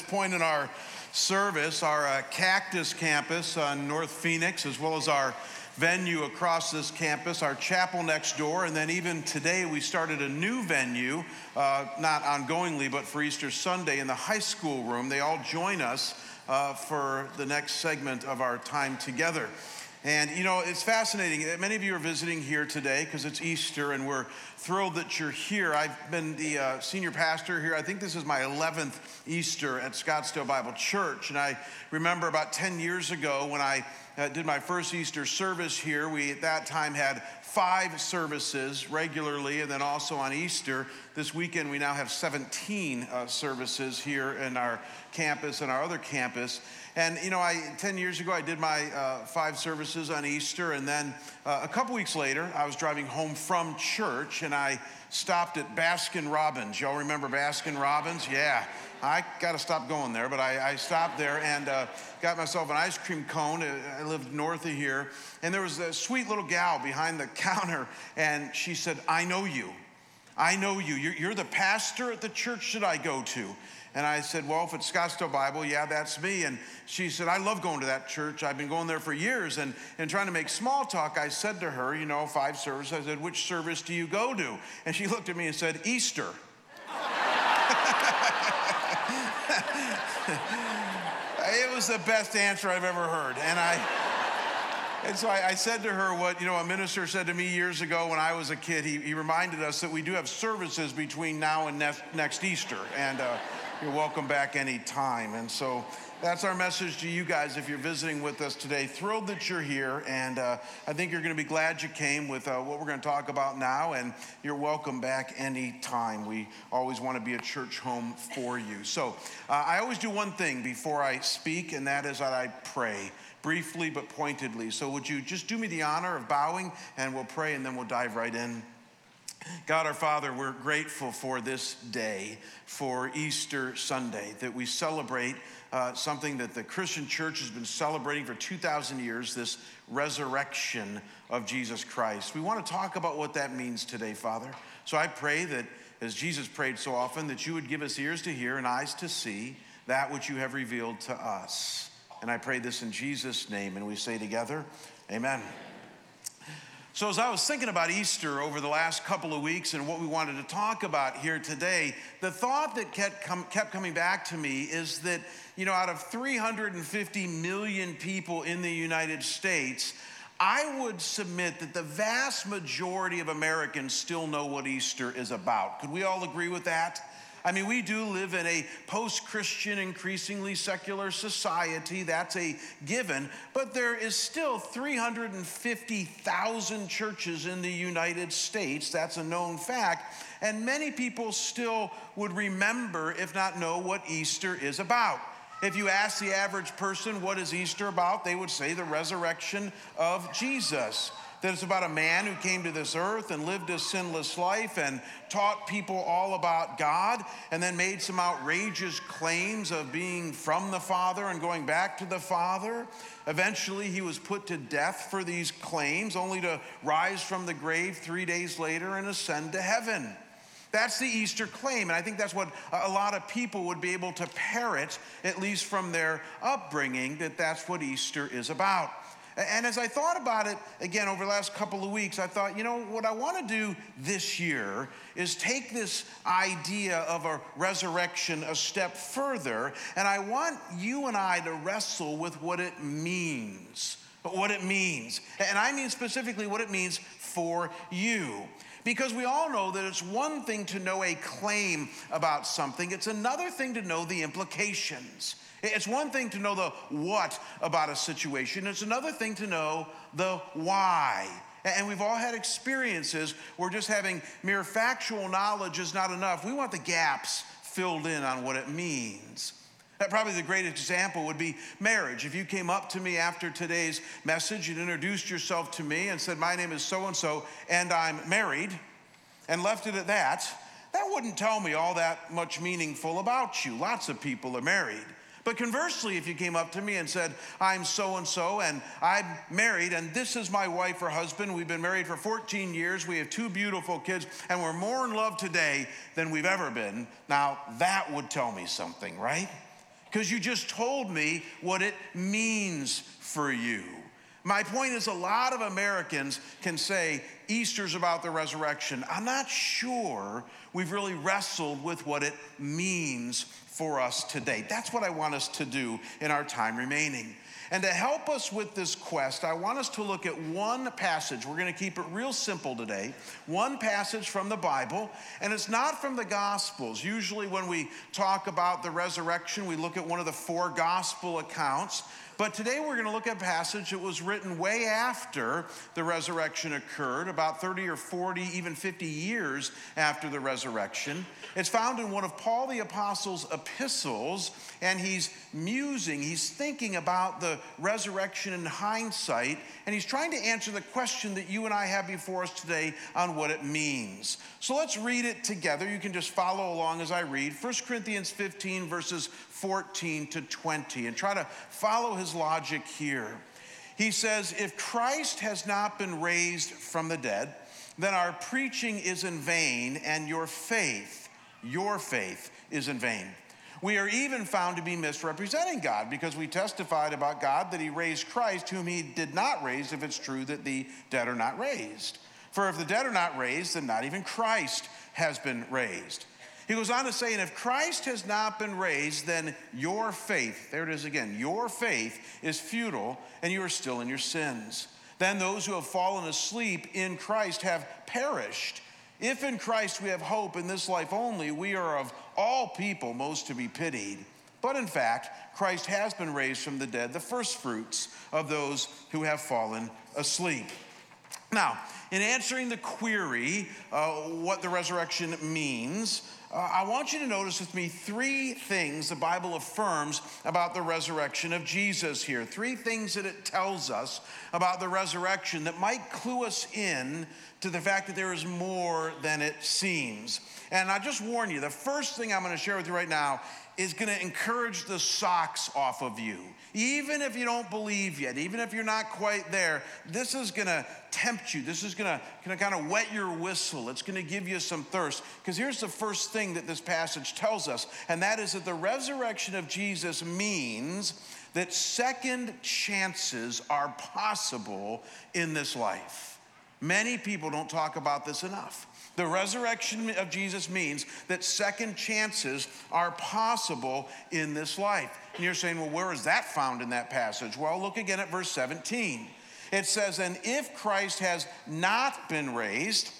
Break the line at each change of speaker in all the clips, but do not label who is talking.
this point in our service, our uh, Cactus campus on North Phoenix, as well as our venue across this campus, our chapel next door, and then even today we started a new venue, uh, not ongoingly, but for Easter Sunday in the high school room. They all join us uh, for the next segment of our time together. And you know, it's fascinating. Many of you are visiting here today because it's Easter, and we're thrilled that you're here. I've been the uh, senior pastor here. I think this is my 11th Easter at Scottsdale Bible Church. And I remember about 10 years ago when I uh, did my first Easter service here, we at that time had five services regularly, and then also on Easter. This weekend, we now have 17 uh, services here in our campus and our other campus. And, you know, I 10 years ago, I did my uh, five services on Easter. And then uh, a couple weeks later, I was driving home from church and I stopped at Baskin Robbins. Y'all remember Baskin Robbins? Yeah. I got to stop going there, but I, I stopped there and uh, got myself an ice cream cone. Uh, I lived north of here. And there was a sweet little gal behind the counter, and she said, I know you. I know you. You're, you're the pastor at the church that I go to. And I said, Well, if it's Scottsdale Bible, yeah, that's me. And she said, I love going to that church. I've been going there for years. And, and trying to make small talk, I said to her, You know, five services. I said, Which service do you go to? And she looked at me and said, Easter. it was the best answer I've ever heard. And I. And so I, I, said to her what, you know, a minister said to me years ago when I was a kid. He, he reminded us that we do have services between now and next, next Easter. And uh, you're welcome back anytime. And so that's our message to you guys if you're visiting with us today. Thrilled that you're here, and uh, I think you're going to be glad you came with uh, what we're going to talk about now, and you're welcome back anytime. We always want to be a church home for you. So uh, I always do one thing before I speak, and that is that I pray briefly but pointedly. So would you just do me the honor of bowing, and we'll pray, and then we'll dive right in. God our Father, we're grateful for this day, for Easter Sunday, that we celebrate uh, something that the Christian church has been celebrating for 2,000 years this resurrection of Jesus Christ. We want to talk about what that means today, Father. So I pray that, as Jesus prayed so often, that you would give us ears to hear and eyes to see that which you have revealed to us. And I pray this in Jesus' name, and we say together, Amen. So, as I was thinking about Easter over the last couple of weeks and what we wanted to talk about here today, the thought that kept, com- kept coming back to me is that, you know, out of 350 million people in the United States, I would submit that the vast majority of Americans still know what Easter is about. Could we all agree with that? I mean, we do live in a post Christian, increasingly secular society. That's a given. But there is still 350,000 churches in the United States. That's a known fact. And many people still would remember, if not know, what Easter is about. If you ask the average person, what is Easter about? They would say the resurrection of Jesus that it's about a man who came to this earth and lived a sinless life and taught people all about God and then made some outrageous claims of being from the Father and going back to the Father. Eventually, he was put to death for these claims, only to rise from the grave three days later and ascend to heaven. That's the Easter claim. And I think that's what a lot of people would be able to parrot, at least from their upbringing, that that's what Easter is about. And as I thought about it again over the last couple of weeks, I thought, you know, what I want to do this year is take this idea of a resurrection a step further, and I want you and I to wrestle with what it means. What it means. And I mean specifically what it means for you. Because we all know that it's one thing to know a claim about something, it's another thing to know the implications. It's one thing to know the what about a situation, it's another thing to know the why. And we've all had experiences where just having mere factual knowledge is not enough. We want the gaps filled in on what it means. Probably the greatest example would be marriage. If you came up to me after today's message and introduced yourself to me and said, My name is so and so, and I'm married, and left it at that, that wouldn't tell me all that much meaningful about you. Lots of people are married. But conversely, if you came up to me and said, I'm so and so, and I'm married, and this is my wife or husband, we've been married for 14 years, we have two beautiful kids, and we're more in love today than we've ever been, now that would tell me something, right? because you just told me what it means for you. My point is, a lot of Americans can say Easter's about the resurrection. I'm not sure we've really wrestled with what it means for us today. That's what I want us to do in our time remaining. And to help us with this quest, I want us to look at one passage. We're going to keep it real simple today. One passage from the Bible, and it's not from the Gospels. Usually, when we talk about the resurrection, we look at one of the four Gospel accounts. But today we're going to look at a passage that was written way after the resurrection occurred, about 30 or 40, even 50 years after the resurrection. It's found in one of Paul the Apostle's epistles, and he's musing, he's thinking about the resurrection in hindsight, and he's trying to answer the question that you and I have before us today on what it means. So let's read it together. You can just follow along as I read 1 Corinthians 15, verses 14 to 20, and try to follow his logic here. He says, If Christ has not been raised from the dead, then our preaching is in vain, and your faith, your faith, is in vain. We are even found to be misrepresenting God because we testified about God that He raised Christ, whom He did not raise, if it's true that the dead are not raised. For if the dead are not raised, then not even Christ has been raised. He goes on to say, and if Christ has not been raised, then your faith, there it is again, your faith is futile and you are still in your sins. Then those who have fallen asleep in Christ have perished. If in Christ we have hope in this life only, we are of all people most to be pitied. But in fact, Christ has been raised from the dead, the first fruits of those who have fallen asleep. Now, in answering the query, uh, what the resurrection means, uh, I want you to notice with me three things the Bible affirms about the resurrection of Jesus here. Three things that it tells us about the resurrection that might clue us in to the fact that there is more than it seems. And I just warn you, the first thing I'm going to share with you right now is going to encourage the socks off of you. Even if you don't believe yet, even if you're not quite there, this is going to tempt you. This is going to kind of wet your whistle. It's to give you some thirst. Because here's the first thing that this passage tells us, and that is that the resurrection of Jesus means that second chances are possible in this life. Many people don't talk about this enough. The resurrection of Jesus means that second chances are possible in this life. And you're saying, well, where is that found in that passage? Well, look again at verse 17. It says, And if Christ has not been raised,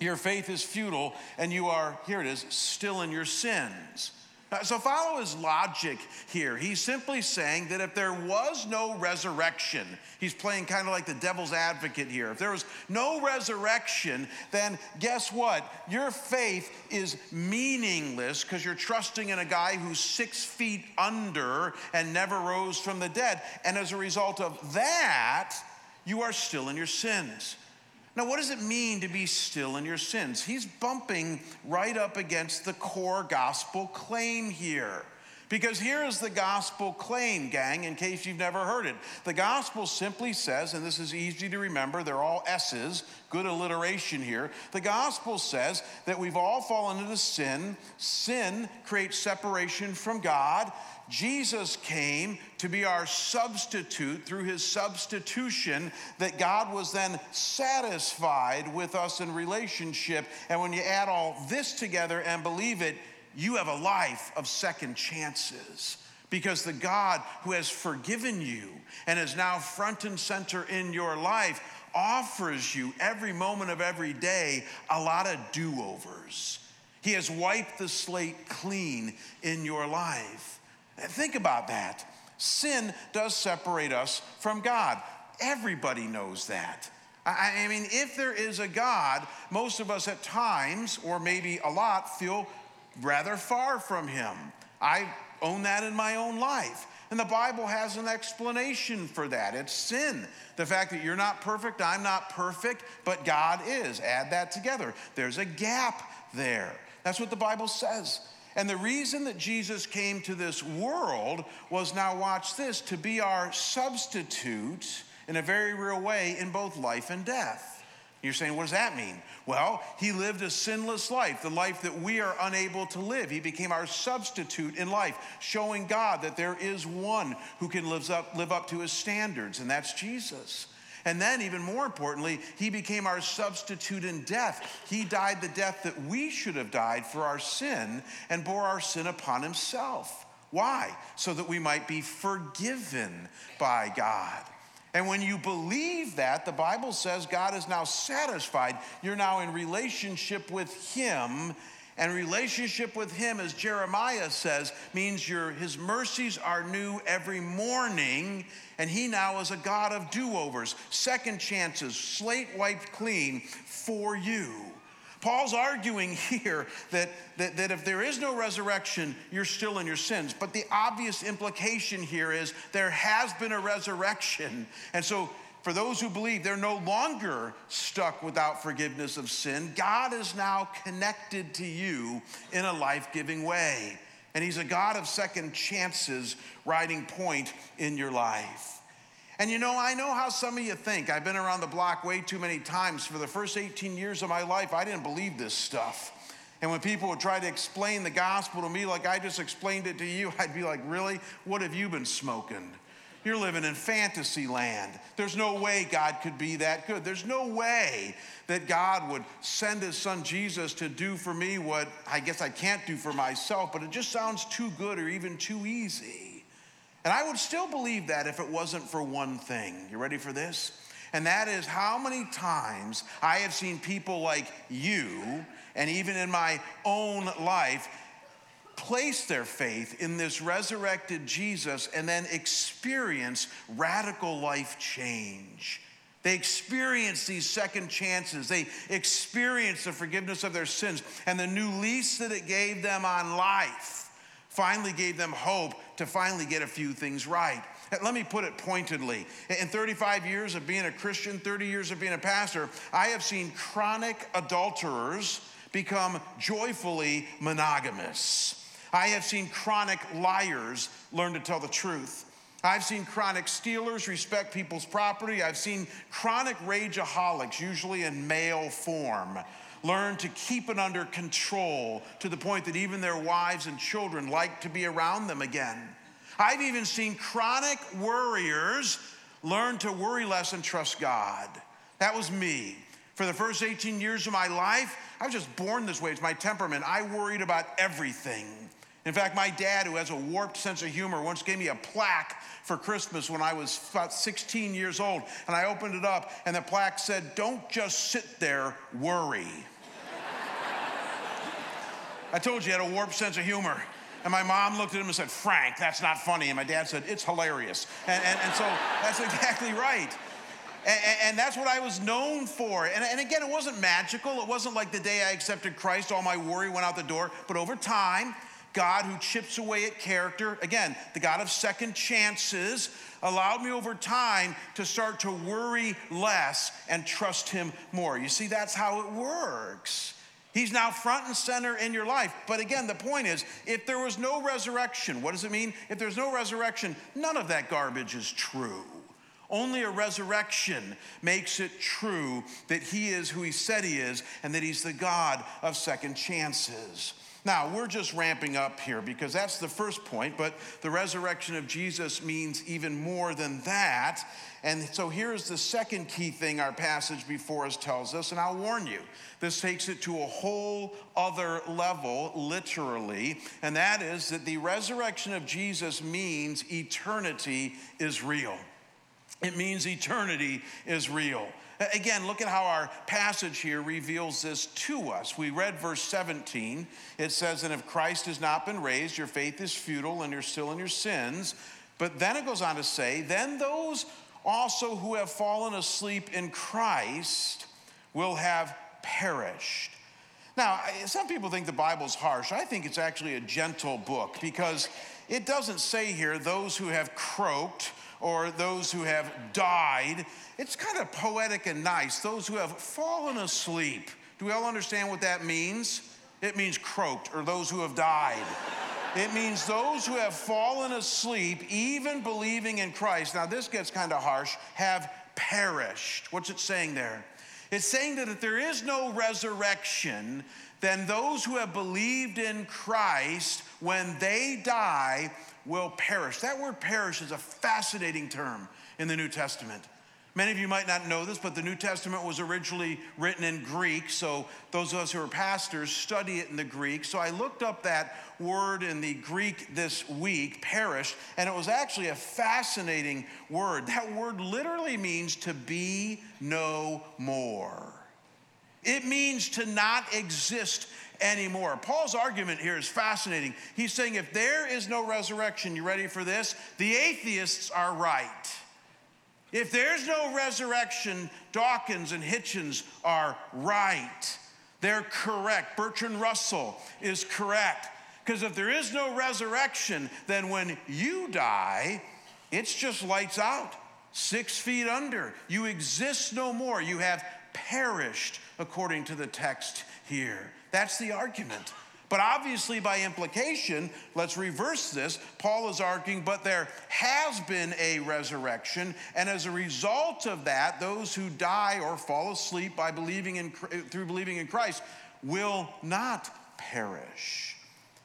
your faith is futile, and you are, here it is, still in your sins. So follow his logic here. He's simply saying that if there was no resurrection, he's playing kind of like the devil's advocate here. If there was no resurrection, then guess what? Your faith is meaningless because you're trusting in a guy who's six feet under and never rose from the dead. And as a result of that, you are still in your sins. Now, what does it mean to be still in your sins? He's bumping right up against the core gospel claim here. Because here is the gospel claim, gang, in case you've never heard it. The gospel simply says, and this is easy to remember, they're all S's, good alliteration here. The gospel says that we've all fallen into sin. Sin creates separation from God. Jesus came to be our substitute through his substitution, that God was then satisfied with us in relationship. And when you add all this together and believe it, you have a life of second chances. Because the God who has forgiven you and is now front and center in your life offers you every moment of every day a lot of do overs. He has wiped the slate clean in your life. Think about that. Sin does separate us from God. Everybody knows that. I, mean, if there is a God, most of us at times, or maybe a lot, feel rather far from Him. I own that in my own life. And the Bible has an explanation for that. It's sin. The fact that you're not perfect, I'm not perfect, but God is. Add that together. There's a gap there. That's what the Bible says. And the reason that Jesus came to this world was now, watch this, to be our substitute in a very real way in both life and death. You're saying, what does that mean? Well, he lived a sinless life, the life that we are unable to live. He became our substitute in life, showing God that there is one who can live up, live up to his standards, and that's Jesus. And then, even more importantly, he became our substitute in death. He died the death that we should have died for our sin and bore our sin upon himself. Why? So that we might be forgiven by God. And when you believe that, the Bible says God is now satisfied. You're now in relationship with Him. And relationship with Him, as Jeremiah says, means your, His mercies are new every morning. And He now is a God of do overs, second chances, slate wiped clean for you. Paul's arguing here that, that, that if there is no resurrection, you're still in your sins. But the obvious implication here is there has been a resurrection. And so, for those who believe they're no longer stuck without forgiveness of sin, God is now connected to you in a life giving way. And He's a God of second chances, riding point in your life. And you know, I know how some of you think. I've been around the block way too many times. For the first 18 years of my life, I didn't believe this stuff. And when people would try to explain the gospel to me like I just explained it to you, I'd be like, really? What have you been smoking? You're living in fantasy land. There's no way God could be that good. There's no way that God would send his son Jesus to do for me what I guess I can't do for myself, but it just sounds too good or even too easy. And I would still believe that if it wasn't for one thing. You ready for this? And that is how many times I have seen people like you, and even in my own life, place their faith in this resurrected Jesus and then experience radical life change. They experience these second chances. They experience the forgiveness of their sins and the new lease that it gave them on life finally gave them hope to finally get a few things right. Let me put it pointedly. In 35 years of being a Christian, 30 years of being a pastor, I have seen chronic adulterers become joyfully monogamous. I have seen chronic liars learn to tell the truth. I've seen chronic stealers respect people's property. I've seen chronic rageaholics, usually in male form, learn to keep it under control to the point that even their wives and children like to be around them again. I've even seen chronic worriers learn to worry less and trust God. That was me. For the first 18 years of my life, I was just born this way. It's my temperament. I worried about everything. In fact, my dad, who has a warped sense of humor, once gave me a plaque for Christmas when I was about 16 years old. And I opened it up, and the plaque said, Don't just sit there, worry. I told you he had a warped sense of humor. And my mom looked at him and said, Frank, that's not funny. And my dad said, It's hilarious. And, and, and so that's exactly right. And, and, that's what I was known for. And, and again, it wasn't magical. It wasn't like the day I accepted Christ, all my worry went out the door. But over time, God who chips away at character, again, the God of second chances, allowed me over time to start to worry less and trust Him more. You see, that's how it works. He's now front and center in your life. But again, the point is if there was no resurrection, what does it mean? If there's no resurrection, none of that garbage is true. Only a resurrection makes it true that he is who he said he is and that he's the God of second chances. Now, we're just ramping up here because that's the first point, but the resurrection of Jesus means even more than that. And so here's the second key thing our passage before us tells us, and I'll warn you, this takes it to a whole other level, literally, and that is that the resurrection of Jesus means eternity is real. It means eternity is real. Again, look at how our passage here reveals this to us. We read verse 17. It says, And if Christ has not been raised, your faith is futile and you're still in your sins. But then it goes on to say, Then those also who have fallen asleep in Christ will have perished. Now, some people think the Bible's harsh. I think it's actually a gentle book because it doesn't say here those who have croaked or those who have died. It's kind of poetic and nice. Those who have fallen asleep. Do we all understand what that means? It means croaked or those who have died. It means those who have fallen asleep, even believing in Christ. Now, this gets kind of harsh, have perished. What's it saying there? It's saying that if there is no resurrection, then those who have believed in Christ, when they die, will perish. That word perish is a fascinating term in the New Testament. Many of you might not know this, but the New Testament was originally written in Greek. So, those of us who are pastors study it in the Greek. So, I looked up that word in the Greek this week, perish, and it was actually a fascinating word. That word literally means to be no more, it means to not exist anymore. Paul's argument here is fascinating. He's saying if there is no resurrection, you ready for this? The atheists are right. If there's no resurrection, Dawkins and Hitchens are right. They're correct. Bertrand Russell is correct. Because if there is no resurrection, then when you die, it's just lights out, six feet under. You exist no more. You have perished, according to the text here. That's the argument. But obviously, by implication, let's reverse this. Paul is arguing, but there has been a resurrection, and as a result of that, those who die or fall asleep by believing in through believing in Christ will not perish.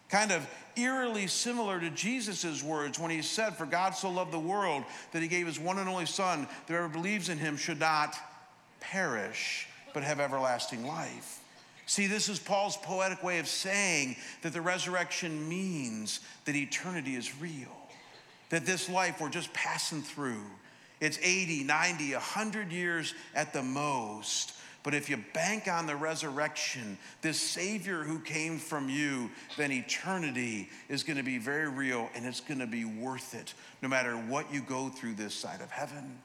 Kind of eerily similar to Jesus' words when he said, For God so loved the world that he gave his one and only Son, that whoever believes in him should not perish, but have everlasting life. See, this is Paul's poetic way of saying that the resurrection means that eternity is real, that this life we're just passing through. It's 80, 90, 100 years at the most. But if you bank on the resurrection, this Savior who came from you, then eternity is going to be very real and it's going to be worth it no matter what you go through this side of heaven.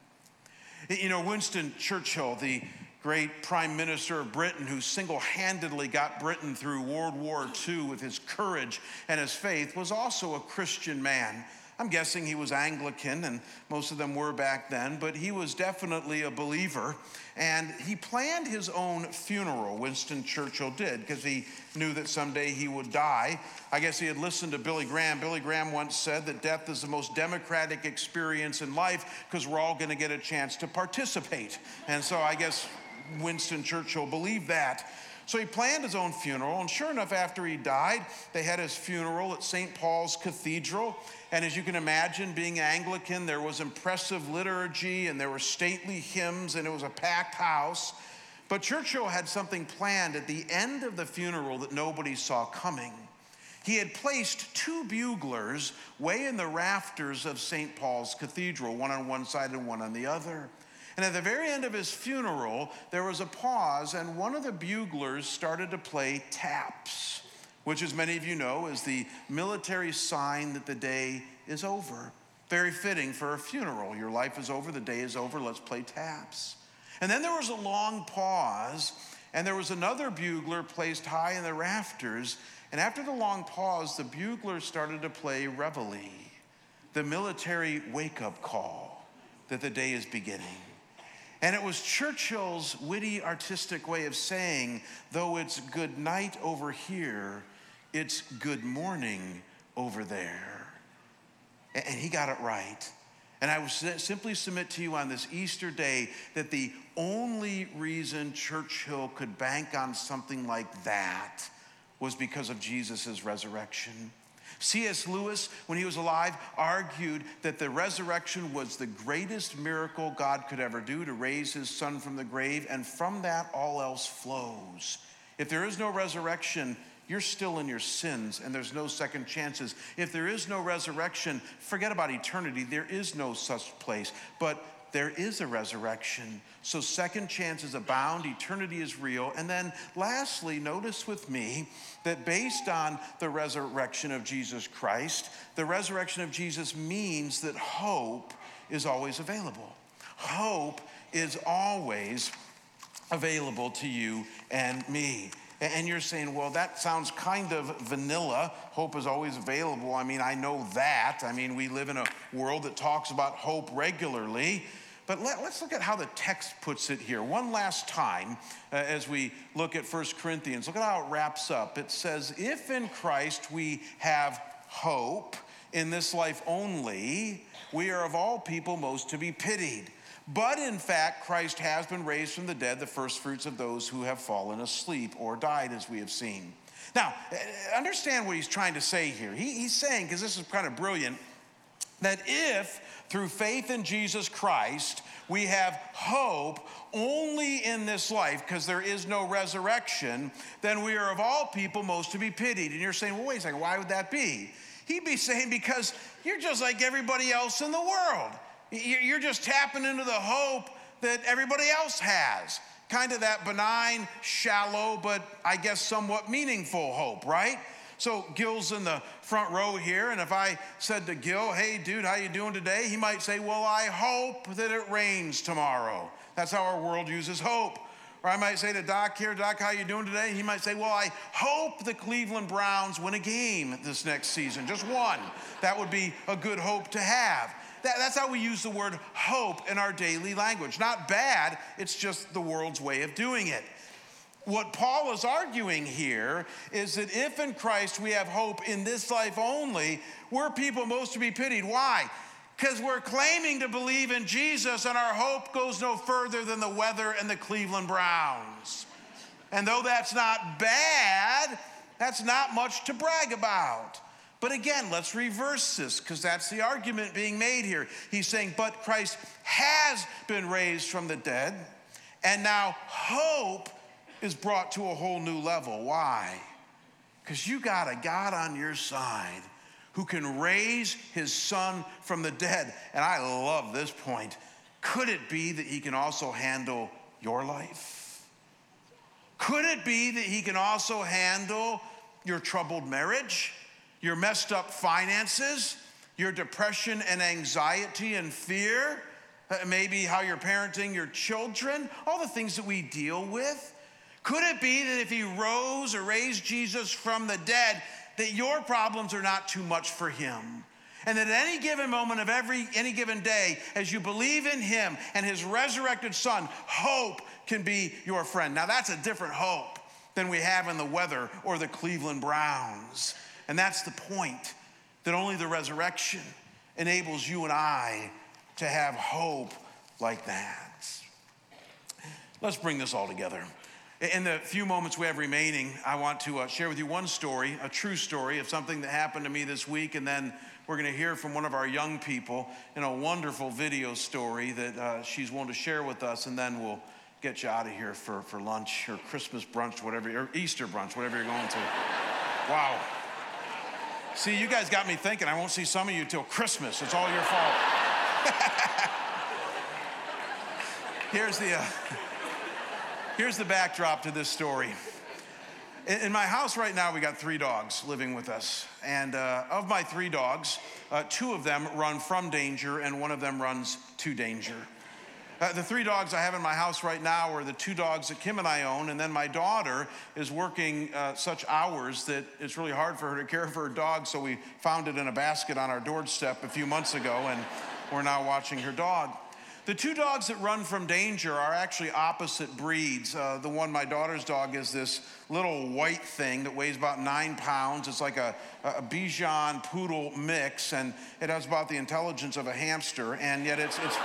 You know, Winston Churchill, the great prime minister of Britain who single handedly got Britain through World War II with his courage and his faith, was also a Christian man. I'm guessing he was Anglican, and most of them were back then, but he was definitely a believer. And he planned his own funeral, Winston Churchill did, because he knew that someday he would die. I guess he had listened to Billy Graham. Billy Graham once said that death is the most democratic experience in life because we're all going to get a chance to participate. And so I guess Winston Churchill believed that. So he planned his own funeral, and sure enough, after he died, they had his funeral at St. Paul's Cathedral. And as you can imagine, being Anglican, there was impressive liturgy and there were stately hymns, and it was a packed house. But Churchill had something planned at the end of the funeral that nobody saw coming. He had placed two buglers way in the rafters of St. Paul's Cathedral, one on one side and one on the other. And at the very end of his funeral, there was a pause, and one of the buglers started to play taps, which, as many of you know, is the military sign that the day is over. Very fitting for a funeral. Your life is over, the day is over, let's play taps. And then there was a long pause, and there was another bugler placed high in the rafters. And after the long pause, the bugler started to play reveille, the military wake up call that the day is beginning. And it was Churchill's witty, artistic way of saying, though it's good night over here, it's good morning over there. And he got it right. And I would simply submit to you on this Easter day that the only reason Churchill could bank on something like that was because of Jesus' resurrection. C.S. Lewis, when he was alive, argued that the resurrection was the greatest miracle God could ever do to raise his son from the grave, and from that, all else flows. If there is no resurrection, you're still in your sins and there's no second chances. If there is no resurrection, forget about eternity. There is no such place. But there is a resurrection. So second chances abound, eternity is real. And then lastly, notice with me that based on the resurrection of Jesus Christ, the resurrection of Jesus means that hope is always available. Hope is always available to you and me. And you're saying, well, that sounds kind of vanilla. Hope is always available. I mean, I know that. I mean, we live in a world that talks about hope regularly. But let, us look at how the text puts it here. One last time, uh, as we look at 1 Corinthians, look at how it wraps up. It says, If in Christ we have hope in this life only, we are of all people most to be pitied. But in fact, Christ has been raised from the dead, the first fruits of those who have fallen asleep or died, as we have seen. Now, uh, understand what he's trying to say here. He, he's saying, because this is kind of brilliant, that if through faith in Jesus Christ we have hope only in this life because there is no resurrection, then we are of all people most to be pitied. And you're saying, well, wait a second, why would that be? He'd be saying, because you're just like everybody else in the world. You're just tapping into the hope that everybody else has. Kind of that benign, shallow, but I guess somewhat meaningful hope, right? So Gil's in the front row here, and if I said to Gil, "Hey, dude, how you doing today?" He might say, "Well, I hope that it rains tomorrow." That's how our world uses hope. Or I might say to Doc here, Doc, how you doing today? He might say, Well, I hope the Cleveland Browns win a game this next season, just one. That would be a good hope to have. That, that's how we use the word hope in our daily language. Not bad, it's just the world's way of doing it. What Paul is arguing here is that if in Christ we have hope in this life only, we're people most to be pitied. Why? Because we're claiming to believe in Jesus and our hope goes no further than the weather and the Cleveland Browns. And though that's not bad, that's not much to brag about. But again, let's reverse this because that's the argument being made here. He's saying, but Christ has been raised from the dead, and now hope is brought to a whole new level. Why? Because you got a God on your side who can raise his son from the dead. And I love this point. Could it be that he can also handle your life? Could it be that he can also handle your troubled marriage? Your messed up finances, your depression and anxiety and fear, uh, maybe how you're parenting your children, all the things that we deal with? Could it be that if he rose or raised Jesus from the dead, that your problems are not too much for him? And that at any given moment of every any given day, as you believe in him and his resurrected son, hope can be your friend. Now that's a different hope than we have in the weather or the Cleveland Browns. And that's the point that only the resurrection enables you and I to have hope like that. Let's bring this all together. In the few moments we have remaining, I want to uh, share with you one story, a true story of something that happened to me this week, and then we're going to hear from one of our young people in a wonderful video story that uh, she's willing to share with us, and then we'll get you out of here for, for lunch or Christmas brunch, whatever, or Easter brunch, whatever you're going to. Wow. See, you guys got me thinking I won't see some of you till Christmas. It's all your fault. here's the uh, here's the backdrop to this story. In, in, my house right now, we got three dogs living with us, and uh, of my three dogs, uh, two of them run from danger, and one of them runs to danger. Uh, the three dogs I have in my house right now are the two dogs that Kim and I own, and then my daughter is working uh, such hours that it's really hard for her to care for her dog, so we found it in a basket on our doorstep a few months ago, and we're now watching her dog. The two dogs that run from danger are actually opposite breeds. Uh, the one, my daughter's dog, is this little white thing that weighs about nine pounds. It's like a, a Bichon poodle mix, and it has about the intelligence of a hamster, and yet it's, it's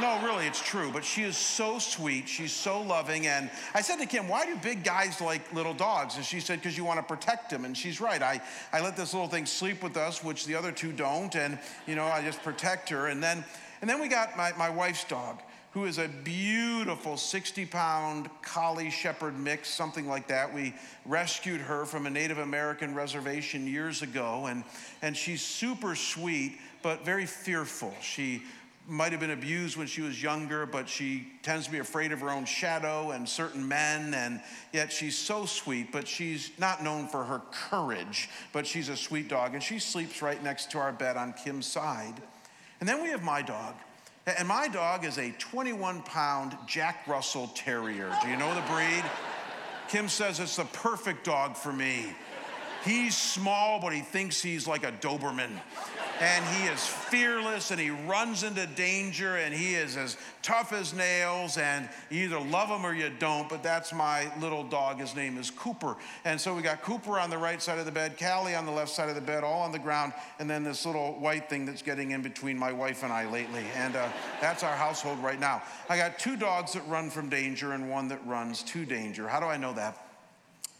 no, really, it's true. But she is so sweet. She's so loving. And I said to Kim, why do big guys like little dogs? And she said, because you want to protect them. And she's right. I, I let this little thing sleep with us, which the other two don't. And, you know, I just protect her. And then, and then we got my, my wife's dog who is a beautiful 60 pound collie shepherd mix, something like that. We rescued her from a Native American reservation years ago, and, and she's super sweet, but very fearful. She might have been abused when she was younger, but she tends to be afraid of her own shadow and certain men, and yet she's so sweet, but she's not known for her courage, but she's a sweet dog, and she sleeps right next to our bed on Kim's side. And then we have my dog. And my dog is a 21 pound Jack Russell Terrier. Do you know the breed? Kim says it's the perfect dog for me. He's small, but he thinks he's like a Doberman. And he is fearless and he runs into danger and he is as tough as nails and you either love him or you don't but that's my little dog. His name is cooper. And so we got cooper on the right side of the bed callie on the left side of the bed all on the ground and then this little white thing that's getting in between my wife and i lately. And uh, that's our household right now. I got two dogs that run from danger and one that runs to danger. How do i know that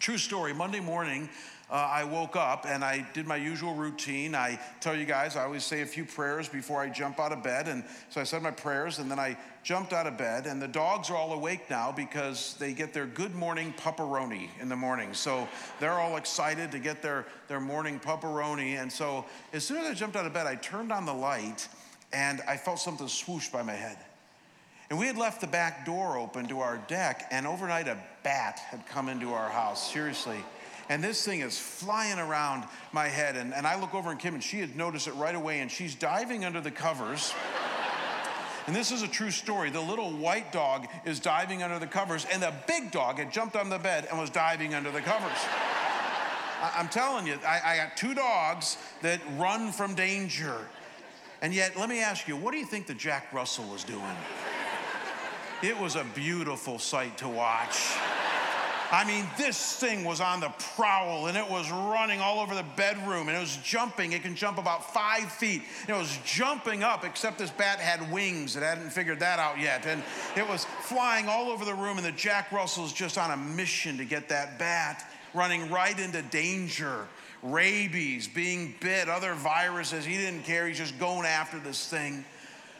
true story monday morning uh, I woke up and I did my usual routine. I tell you guys, I always say a few prayers before I jump out of bed. And so I said my prayers and then I jumped out of bed. And the dogs are all awake now because they get their good morning pepperoni in the morning. So they're all excited to get their, their morning pepperoni. And so as soon as I jumped out of bed, I turned on the light and I felt something swoosh by my head. And we had left the back door open to our deck, and overnight a bat had come into our house. Seriously and this thing is flying around my head. And, and I look over at Kim, and she had noticed it right away, and she's diving under the covers. And this is a true story. The little white dog is diving under the covers, and the big dog had jumped on the bed and was diving under the covers. I, am telling you, I, I got two dogs that run from danger. And yet, let me ask you, what do you think the Jack Russell was doing? It was a beautiful sight to watch. I mean, this thing was on the prowl and it was running all over the bedroom and it was jumping. It can jump about five feet. And It was jumping up, except this bat had wings. It hadn't figured that out yet. And it was flying all over the room, and the Jack Russell's just on a mission to get that bat, running right into danger. Rabies, being bit, other viruses. He didn't care. He's just going after this thing.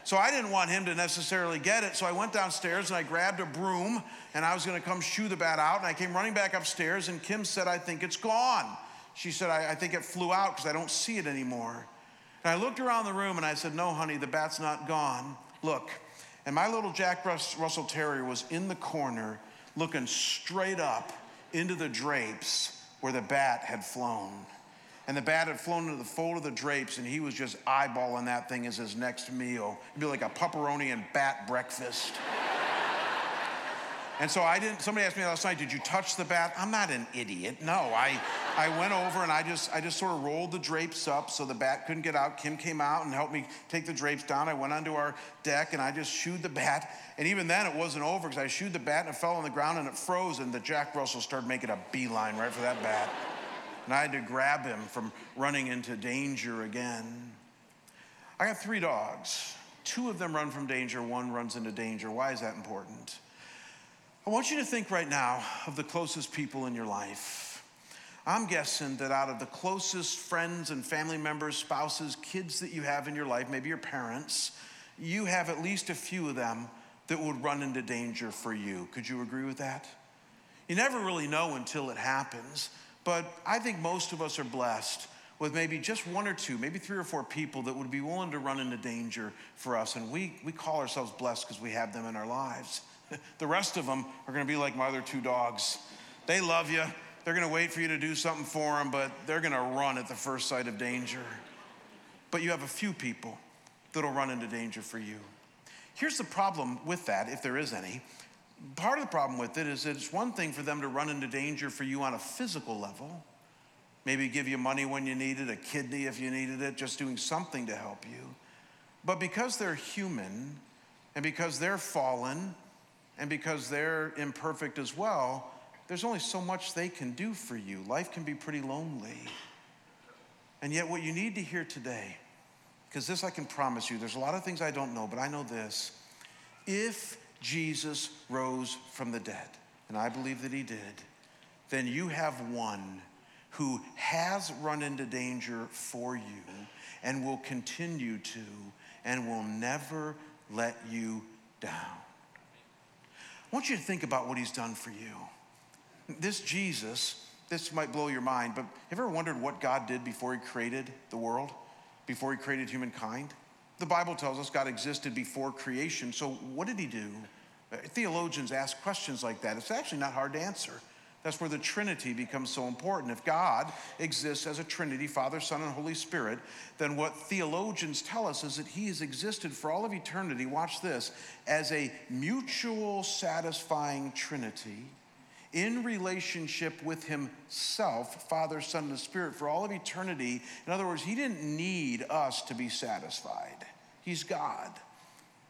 So I didn't want him to necessarily get it. So I went downstairs and I grabbed a broom and I was going to come shoo the bat out. And I came running back upstairs and Kim said, I think it's gone. She said, I, I think it flew out because I don't see it anymore. And I looked around the room and I said, No, honey, the bat's not gone. Look. And my little Jack Russell Terrier was in the corner looking straight up into the drapes where the bat had flown and the bat had flown into the fold of the drapes, and he was just eyeballing that thing as his next meal. It'd be like a pepperoni and bat breakfast. and so I didn't, somebody asked me last night, did you touch the bat? I'm not an idiot. No, I, I went over and I just, I just sort of rolled the drapes up so the bat couldn't get out. Kim came out and helped me take the drapes down. I went onto our deck and I just shooed the bat. And even then it wasn't over because I shooed the bat and it fell on the ground and it froze and the Jack Russell started making a beeline right for that bat and I had to grab him from running into danger again. I got three dogs. Two of them run from danger, one runs into danger. Why is that important? I want you to think right now of the closest people in your life. I'm guessing that out of the closest friends and family members, spouses, kids that you have in your life, maybe your parents, you have at least a few of them that would run into danger for you. Could you agree with that? You never really know until it happens. But I think most of us are blessed with maybe just one or two, maybe three or four people that would be willing to run into danger for us. And we, we call ourselves blessed because we have them in our lives. the rest of them are going to be like my other two dogs. They love you. They're going to wait for you to do something for them, but they're going to run at the first sight of danger. But you have a few people that'll run into danger for you. Here's the problem with that, if there is any part of the problem with it is that it's one thing for them to run into danger for you on a physical level, maybe give you money when you need it, a kidney if you needed it, just doing something to help you. But because they're human and because they're fallen and because they're imperfect as well, there's only so much they can do for you. Life can be pretty lonely. And yet, what you need to hear today, because this I can promise you, there's a lot of things I don't know, but I know this. If Jesus rose from the dead, and I believe that he did, then you have one who has run into danger for you and will continue to and will never let you down. I want you to think about what he's done for you. This Jesus, this might blow your mind, but have you ever wondered what God did before he created the world, before he created humankind? The Bible tells us God existed before creation. So, what did he do? Theologians ask questions like that. It's actually not hard to answer. That's where the Trinity becomes so important. If God exists as a Trinity, Father, Son, and Holy Spirit, then what theologians tell us is that He has existed for all of eternity, watch this, as a mutual satisfying Trinity in relationship with himself, Father, Son, and the Spirit, for all of eternity. In other words, he didn't need us to be satisfied. He's God.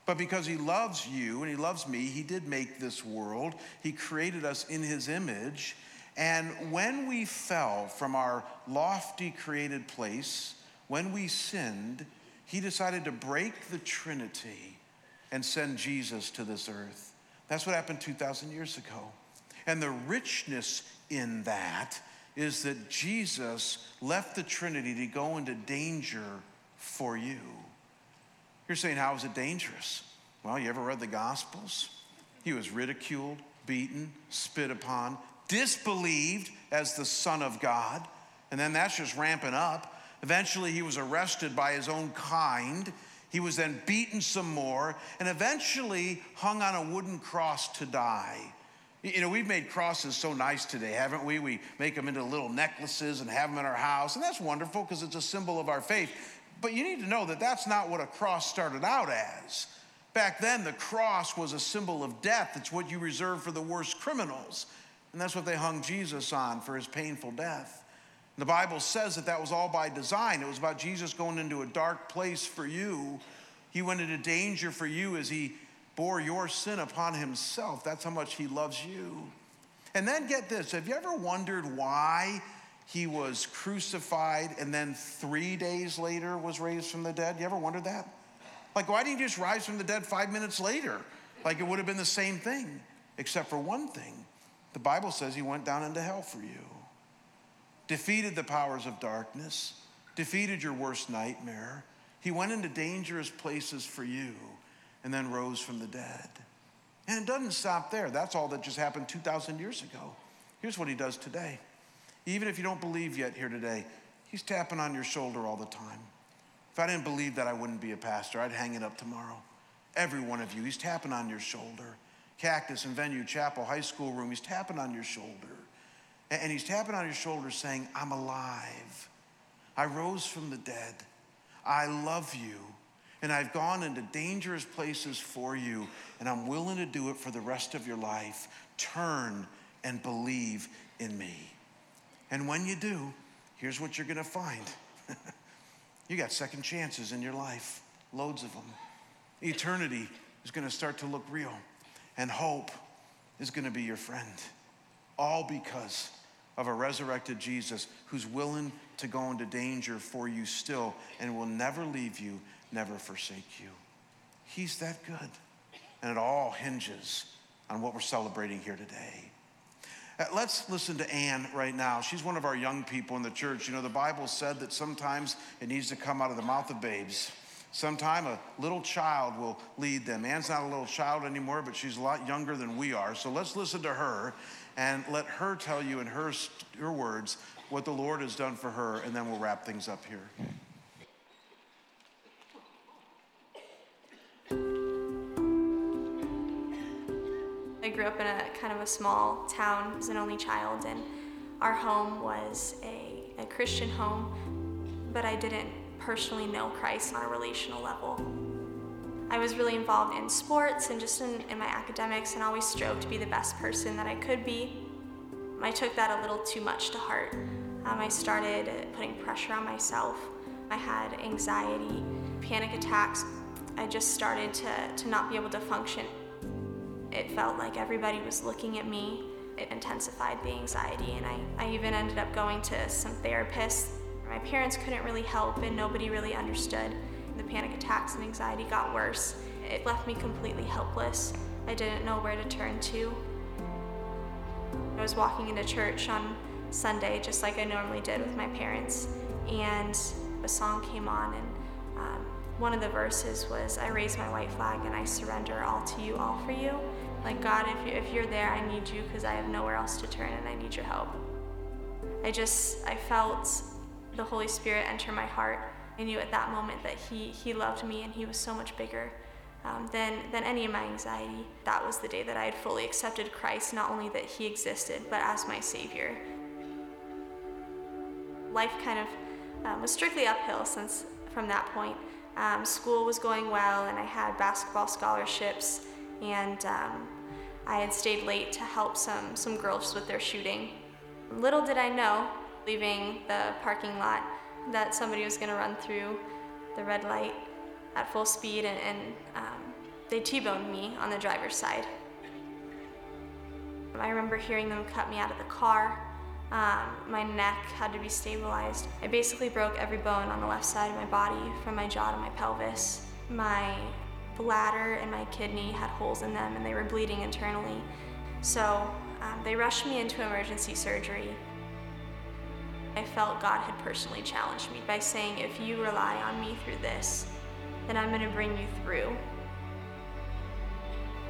But because he loves you and he loves me, he did make this world. He created us in his image. And when we fell from our lofty created place, when we sinned, he decided to break the Trinity and send Jesus to this earth. That's what happened 2,000 years ago. And the richness in that is that Jesus left the Trinity to go into danger for you. You're saying, how is it dangerous? Well, you ever read the Gospels? He was ridiculed, beaten, spit upon, disbelieved as the Son of God. And then that's just ramping up. Eventually, he was arrested by his own kind. He was then beaten some more and eventually hung on a wooden cross to die. You know, we've made crosses so nice today, haven't we? We make them into little necklaces and have them in our house, and that's wonderful because it's a symbol of our faith. But you need to know that that's not what a cross started out as. Back then, the cross was a symbol of death. It's what you reserve for the worst criminals. And that's what they hung Jesus on for his painful death. The Bible says that that was all by design. It was about Jesus going into a dark place for you. He went into danger for you as he bore your sin upon himself. That's how much he loves you. And then get this have you ever wondered why he was crucified and then three days later was raised from the dead? You ever wondered that? Like, why didn't he just rise from the dead five minutes later? Like, it would have been the same thing, except for one thing. The Bible says he went down into hell for you, defeated the powers of darkness, defeated your worst nightmare. He went into dangerous places for you and then rose from the dead. And it doesn't stop there. That's all that just happened 2,000 years ago. Here's what he does today. Even if you don't believe yet here today, he's tapping on your shoulder all the time. If I didn't believe that, I wouldn't be a pastor. I'd hang it up tomorrow. Every one of you, he's tapping on your shoulder. Cactus and Venue Chapel High School room, he's tapping on your shoulder. And he's tapping on your shoulder saying, I'm alive. I rose from the dead. I love you. And I've gone into dangerous places for you. And I'm willing to do it for the rest of your life. Turn and believe in me. And when you do, here's what you're going to find you got second chances in your life, loads of them. Eternity is going to start to look real and hope is going to be your friend. All because of a resurrected Jesus who's willing to go into danger for you still and will never leave you, never forsake you. He's that good. And it all hinges on what we're celebrating here today. Uh, let's listen to Anne right now. She's one of our young people in the church. You know, the Bible said that sometimes it needs to come out of the mouth of babes. Sometime a little child will lead them. Anne's not a little child anymore, but she's a lot younger than we are. So let's listen to her and let her tell you in her, her words what the Lord has done for her, and then we'll wrap things up here.
I grew up in a kind of a small town as an only child, and our home was a, a Christian home, but I didn't personally know Christ on a relational level. I was really involved in sports and just in, in my academics and always strove to be the best person that I could be. I took that a little too much to heart. Um, I started putting pressure on myself. I had anxiety, panic attacks. I just started to, to not be able to function. It felt like everybody was looking at me. It intensified the anxiety, and I, I even ended up going to some therapists my parents couldn't really help, and nobody really understood. The panic attacks and anxiety got worse. It left me completely helpless. I didn't know where to turn to. I was walking into church on Sunday just like I normally did with my parents, and a song came on, and um, one of the verses was, I raise my white flag and I surrender all to you, all for you. Like, God, if, you, if you're there, I need you because I have nowhere else to turn and I need your help. I just, I felt the Holy Spirit enter my heart. I knew at that moment that He, he loved me and He was so much bigger um, than, than any of my anxiety. That was the day that I had fully accepted Christ, not only that He existed, but as my Savior. Life kind of um, was strictly uphill since from that point. Um, school was going well, and I had basketball scholarships, and um, I had stayed late to help some, some girls with their shooting. Little did I know, leaving the parking lot, that somebody was going to run through the red light at full speed and, and um, they T-boned me on the driver's side. I remember hearing them cut me out of the car. Um, my neck had to be stabilized. I basically broke every bone on the left side of my body, from my jaw to my pelvis. My bladder and my kidney had holes in them and they were bleeding internally. So um, they rushed me into emergency surgery. I felt God had personally challenged me by saying, if you rely on me through this, then I'm going to bring you through.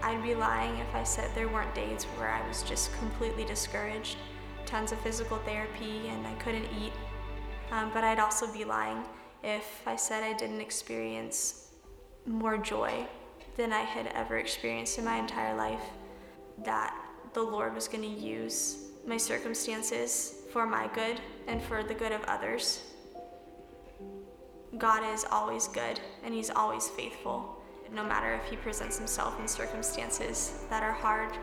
I'd be lying if I said there weren't days where I was just completely discouraged, tons of physical therapy, and I couldn't eat. Um, but I'd also be lying if I said I didn't experience more joy than I had ever experienced in my entire life. That the Lord was going to use my circumstances for my good and for the good of others. God is always good and He's always faithful no matter if he presents himself in circumstances that are hard.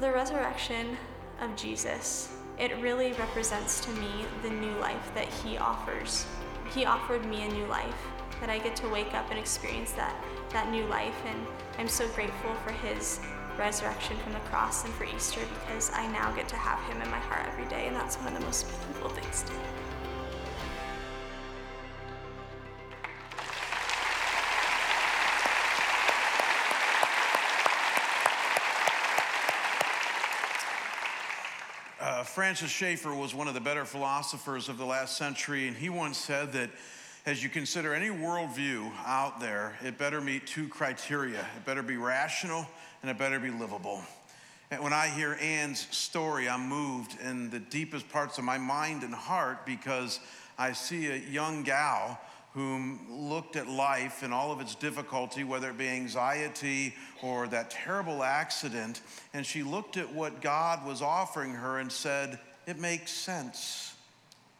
The resurrection of Jesus, it really represents to me the new life that he offers. He offered me a new life, that I get to wake up and experience that, that new life, and I'm so grateful for his resurrection from the cross and for Easter because I now get to have him in my heart every day, and that's one of the most beautiful things to me.
Francis Schaeffer was one of the better philosophers of the last century, and he once said that as you consider any worldview out there, it better meet two criteria it better be rational and it better be livable. And when I hear Anne's story, I'm moved in the deepest parts of my mind and heart because I see a young gal whom looked at life and all of its difficulty, whether it be anxiety or that terrible accident, and she looked at what God was offering her and said, It makes sense.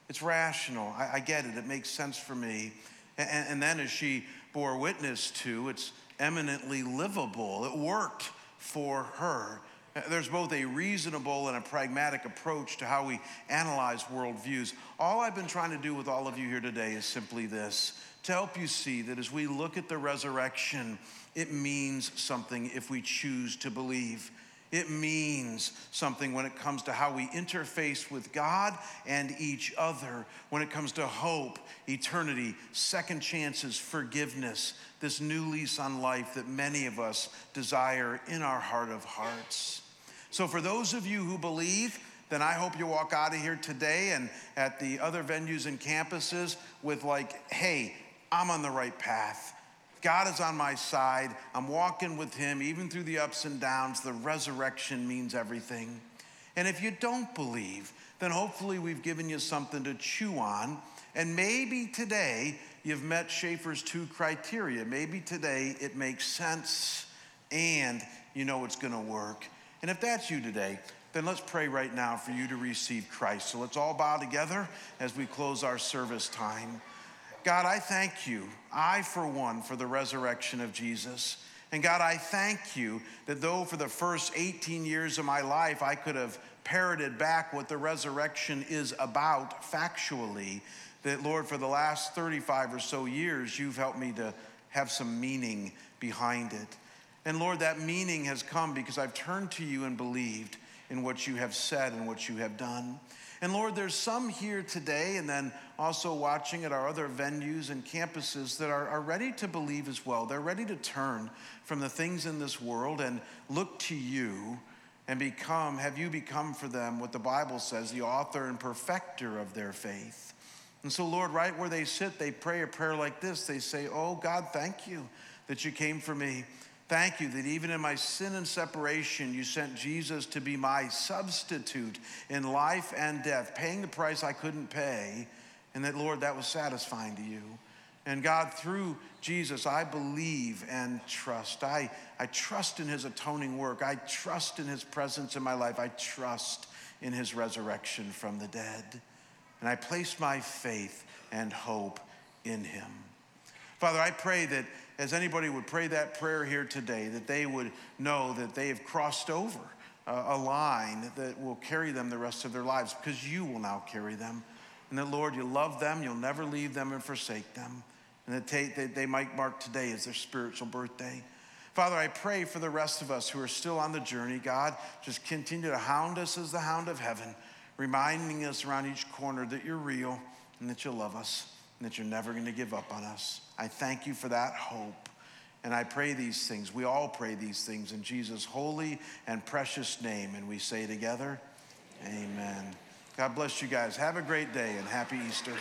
It's rational. I, I get it. It makes sense for me. And, and then as she bore witness to, it's eminently livable. It worked for her. There's both a reasonable and a pragmatic approach to how we analyze worldviews. All I've been trying to do with all of you here today is simply this to help you see that as we look at the resurrection, it means something if we choose to believe. It means something when it comes to how we interface with God and each other, when it comes to hope, eternity, second chances, forgiveness, this new lease on life that many of us desire in our heart of hearts. So, for those of you who believe, then I hope you walk out of here today and at the other venues and campuses with, like, hey, I'm on the right path. God is on my side. I'm walking with Him, even through the ups and downs. The resurrection means everything. And if you don't believe, then hopefully we've given you something to chew on. And maybe today you've met Schaeffer's two criteria. Maybe today it makes sense and you know it's going to work. And if that's you today, then let's pray right now for you to receive Christ. So let's all bow together as we close our service time. God, I thank you, I for one, for the resurrection of Jesus. And God, I thank you that though for the first 18 years of my life I could have parroted back what the resurrection is about factually, that Lord, for the last 35 or so years, you've helped me to have some meaning behind it. And Lord, that meaning has come because I've turned to you and believed in what you have said and what you have done. And Lord, there's some here today and then also watching at our other venues and campuses that are, are ready to believe as well. They're ready to turn from the things in this world and look to you and become, have you become for them what the Bible says, the author and perfecter of their faith. And so, Lord, right where they sit, they pray a prayer like this. They say, Oh, God, thank you that you came for me. Thank you that even in my sin and separation, you sent Jesus to be my substitute in life and death, paying the price I couldn't pay, and that, Lord, that was satisfying to you. And God, through Jesus, I believe and trust. I, I trust in his atoning work. I trust in his presence in my life. I trust in his resurrection from the dead. And I place my faith and hope in him. Father, I pray that as anybody would pray that prayer here today, that they would know that they have crossed over uh, a line that will carry them the rest of their lives because you will now carry them. And that, Lord, you love them, you'll never leave them and forsake them. And that they, they might mark today as their spiritual birthday. Father, I pray for the rest of us who are still on the journey. God, just continue to hound us as the hound of heaven, reminding us around each corner that you're real and that you love us that you're never going to give up on us. I thank you for that hope. And I pray these things. We all pray these things in Jesus' holy and precious name. And we say together, Amen. God bless you guys. Have a great day and happy Easter.